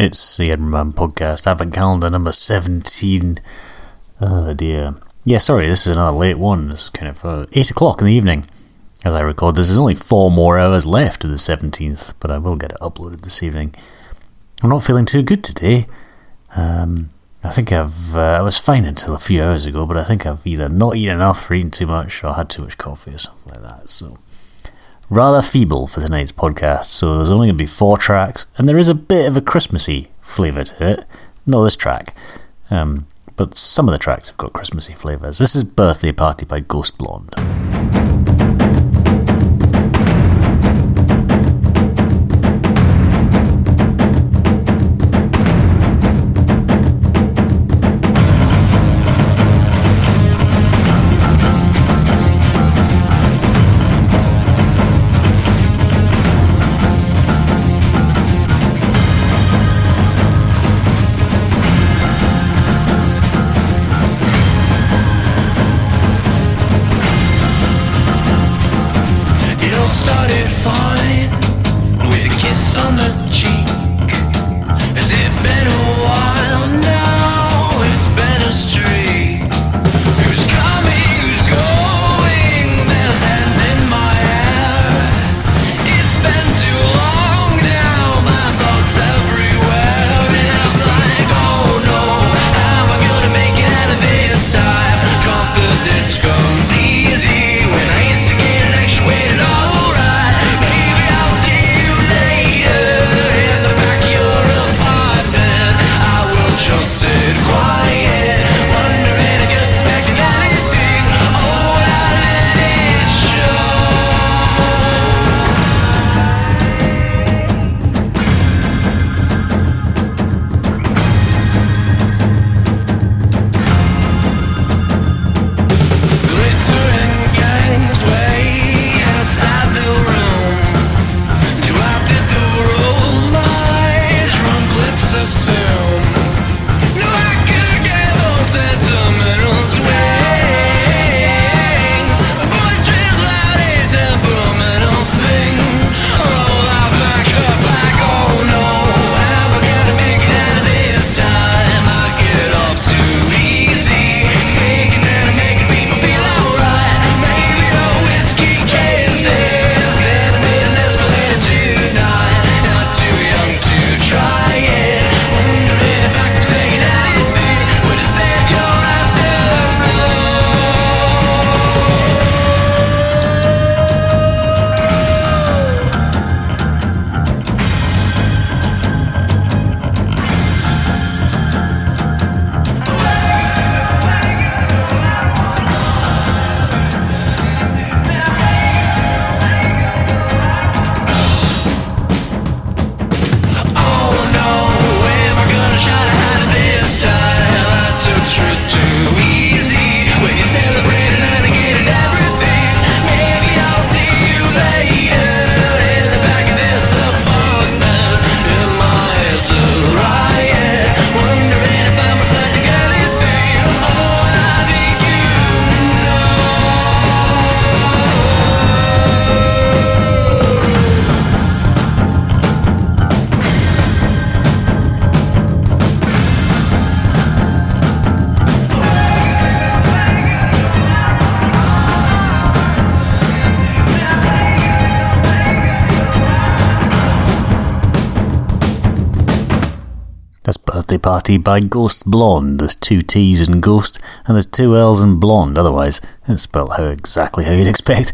It's the Edinburgh Man podcast, Advent Calendar number 17. Oh dear. Yeah, sorry, this is another late one. It's kind of uh, 8 o'clock in the evening as I record this. There's only four more hours left of the 17th, but I will get it uploaded this evening. I'm not feeling too good today. Um, I think I've. Uh, I was fine until a few hours ago, but I think I've either not eaten enough or eaten too much or had too much coffee or something like that. So rather feeble for tonight's podcast, so there's only going to be four tracks, and there is a bit of a Christmassy flavour to it. Not this track, um, but some of the tracks have got Christmassy flavours. This is Birthday Party by Ghostt Bllonde. fine. With a kiss on the Party by Ghostt Bllonde. There's two T's in Ghost, and there's two L's in Blonde. Otherwise, it's spelled how exactly how you'd expect.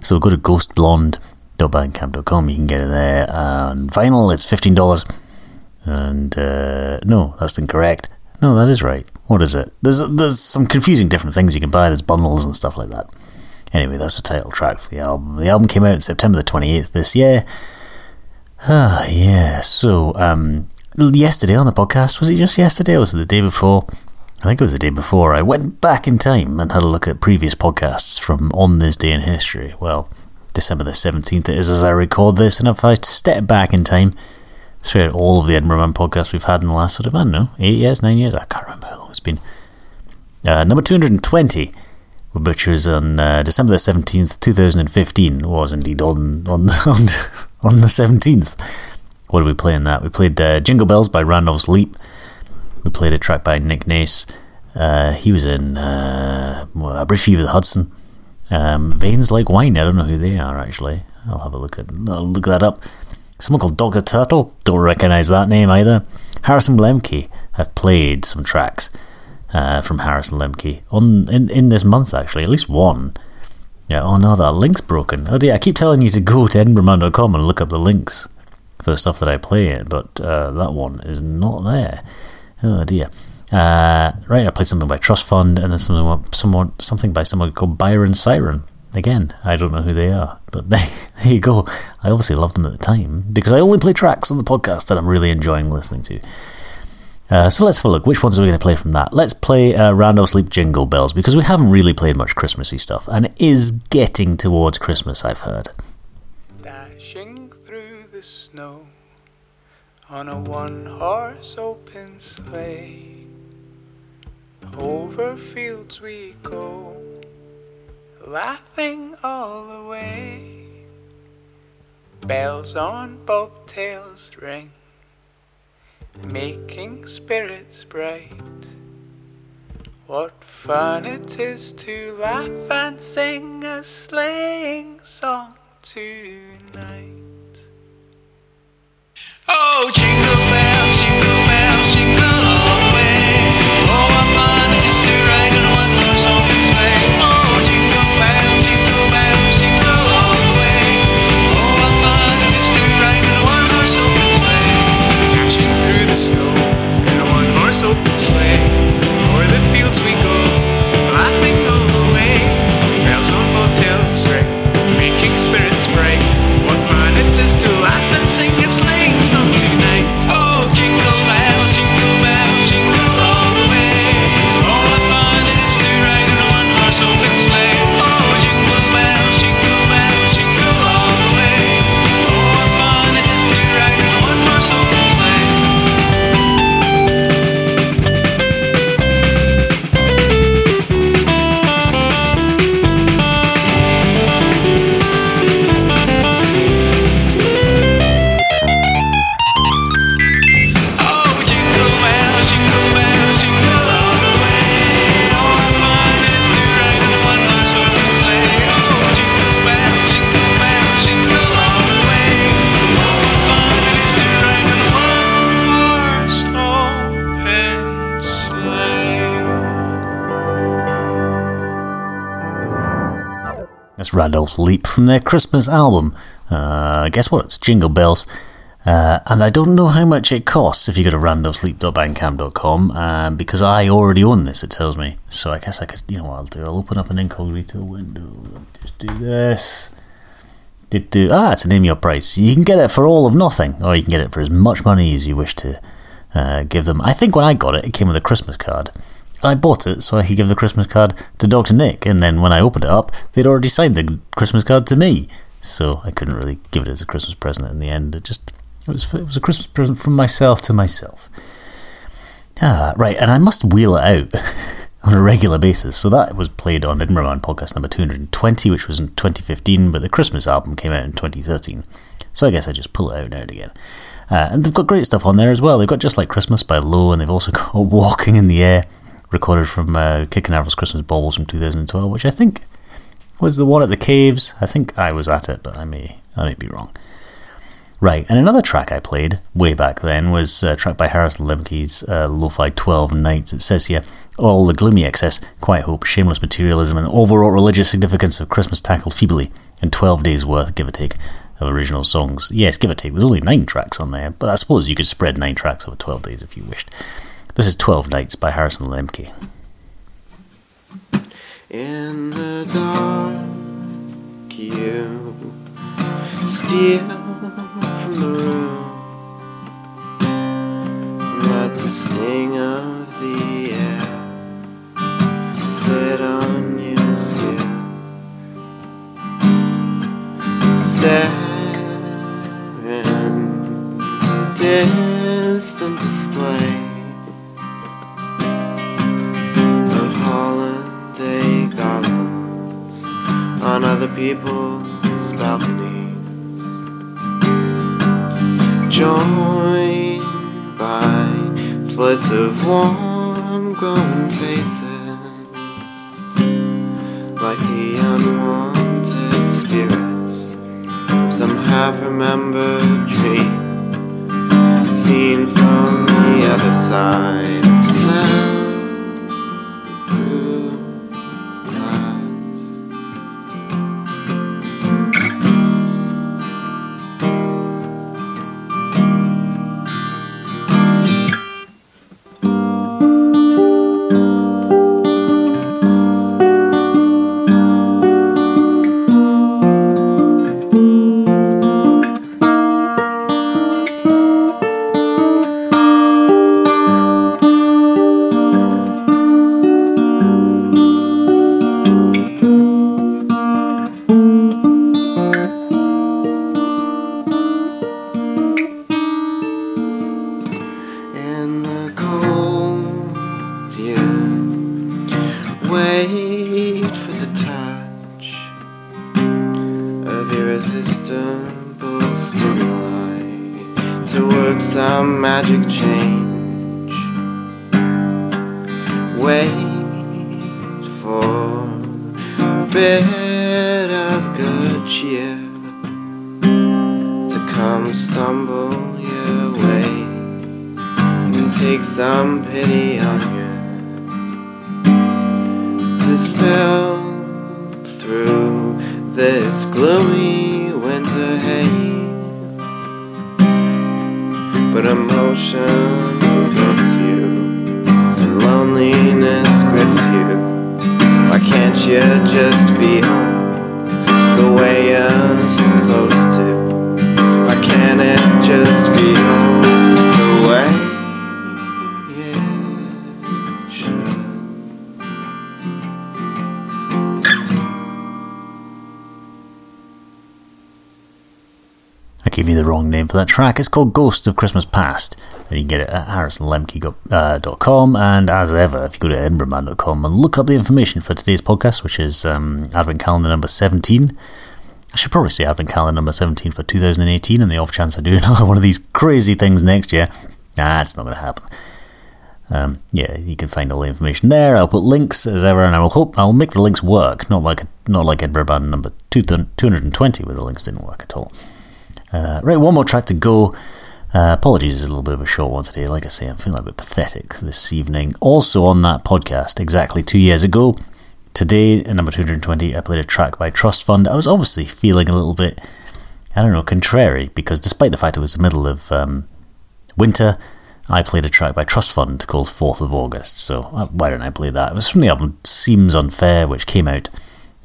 So go to ghosttbllonde.bandcamp.com. You can get it there. And vinyl, it's fifteen dollars. And uh, no, that's incorrect. No, that is right. What is it? There's there's some confusing different things you can buy. There's bundles and stuff like that. Anyway, that's the title track for the album. The album came out September the 28th this year. Ah, yeah. So, um, yesterday on the podcast. Was it just yesterday or was it the day before? I think it was the day before. I went back in time and had a look at previous podcasts from on this day in history. Well, December the 17th it is as I record this. And if I step back in time, throughout all of the Edinburgh Man podcasts we've had in the last sort of, I don't know, eight years, nine years? I can't remember how long it's been. Uh, number 220, which was on uh, December the 17th, 2015, was indeed on, on, on, on the 17th What did we play in that? We played uh, Jingle Bells by Randolph's Leap. We played a track by Nick Nace. Uh, he was in uh, A Brief View of the Hudson. Um, Veins Like Wine. I don't know who they are actually. I'll have a look at I'll look that up. Someone called Dr. Turtle. Don't recognise that name either. Harrison Lemke have played some tracks uh, from Harrison Lemke on in, in this month actually, at least one. Yeah, oh no, that link's broken. Oh dear, I keep telling you to go to edinburghman.com and look up the links for the stuff that I play, but uh, that one is not there. Oh dear. Uh, right, I played something by Trust Fund and then something, someone, something by someone called Byron Siren. Again, I don't know who they are, but there, there you go. I obviously loved them at the time because I only play tracks on the podcast that I'm really enjoying listening to. Uh, so let's have a look. Which ones are we going to play from that? Let's play uh, Randolph's Leap Jingle Bells because we haven't really played much Christmassy stuff, and it is getting towards Christmas, I've heard. On a one horse open sleigh, over fields we go, laughing all the way. Bells on bobtails ring making spirits bright. What fun it is to laugh and sing a sleighing song tonight. Oh, jingle Randolph's Leap from their Christmas album. Uh, guess what? It's Jingle Bells. Uh, and I don't know how much it costs if you go to randolphsleap.bandcamp.com um, because I already own this, it tells me. So I guess I could, you know what I'll do? I'll open up an incognito window. Just do this. Did do ah, it's a name your price. You can get it for all of nothing, or you can get it for as much money as you wish to uh, give them. I think when I got it, it came with a Christmas card. I bought it so I could give the Christmas card to Dr. Nick, and then when I opened it up, they'd already signed the Christmas card to me. So I couldn't really give it as a Christmas present in the end. It just it was it was a Christmas present from myself to myself. Ah, right, and I must wheel it out on a regular basis. So that was played on Edinburgh Man podcast number 220, which was in 2015, but the Christmas album came out in 2013. So I guess I just pull it out now and again. Uh, and they've got great stuff on there as well. They've got Just Like Christmas by Low, and they've also got Walking in the Air, recorded from uh, Kid Canaveral's Christmas Baubles from 2012, which I think was the one at the Caves. I think I was at it, but I may, I may be wrong. Right, and another track I played way back then was a track by Harrison Lemke's uh, Lo-Fi 12 Nights. It says here, all the gloomy excess, quiet hope, shameless materialism, and overall religious significance of Christmas tackled feebly in 12 days' worth, give or take, of original songs. Yes, give or take. There's only nine tracks on there, but I suppose you could spread nine tracks over 12 days if you wished. This is 12 Nights by Harrison Lemke. In the dark, you steal from the room. Let the sting of the air sit on your skin. Staring to distant displays other people's balconies. joined by floods of warm glowing faces, like the unwanted spirits of some half remembered dream, seen from the other side magic change wait for a bit of good cheer to come stumble your way and take some pity on you to spill through this gloomy winter haze. But emotion that track. It's called Ghost of Christmas Past, and you can get it at harrisonlemke.com. And as ever, if you go to edinburghman.com and look up the information for today's podcast, which is um, Advent Calendar number 17. I should probably say Advent Calendar number 17 for 2018, and the off chance I do another one of these crazy things next year. Nah, it's not going to happen. Um, yeah, you can find all the information there. I'll put links as ever, and I will hope I'll make the links work. Not like not like Edinburgh Man number two, 220, where the links didn't work at all. Uh, right, one more track to go. Uh, apologies, it's a little bit of a short one today. Like I say, I'm feeling a bit pathetic this evening. Also, on that podcast, exactly two years ago, today, number 220, I played a track by Trust Fund. I was obviously feeling a little bit, I don't know, contrary, because despite the fact it was the middle of um, winter, I played a track by Trust Fund called 4th of August. So, uh, why don't I play that? It was from the album Seems Unfair, which came out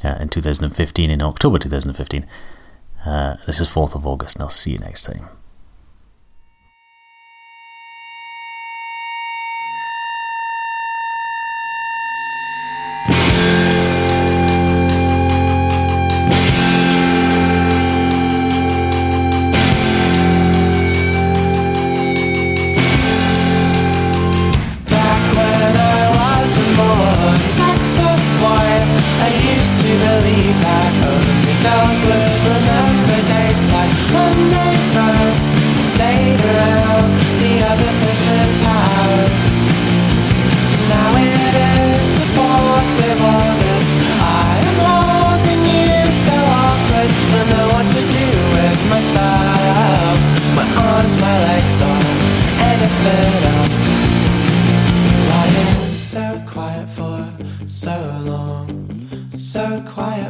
uh, in 2015, in October 2015. Uh, this is 4th of August, and I'll see you next time.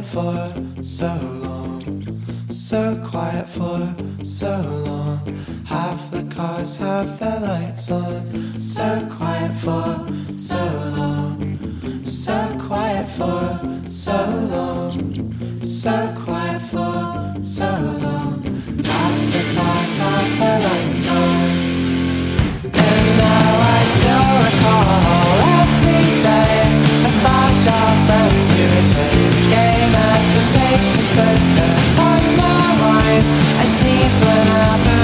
For so long. So quiet for so long. Half the cars have their lights on. So quiet for so long. So quiet for so long. So quiet for so long. Half the cars have their lights on. pictures close to on my mind I sneeze when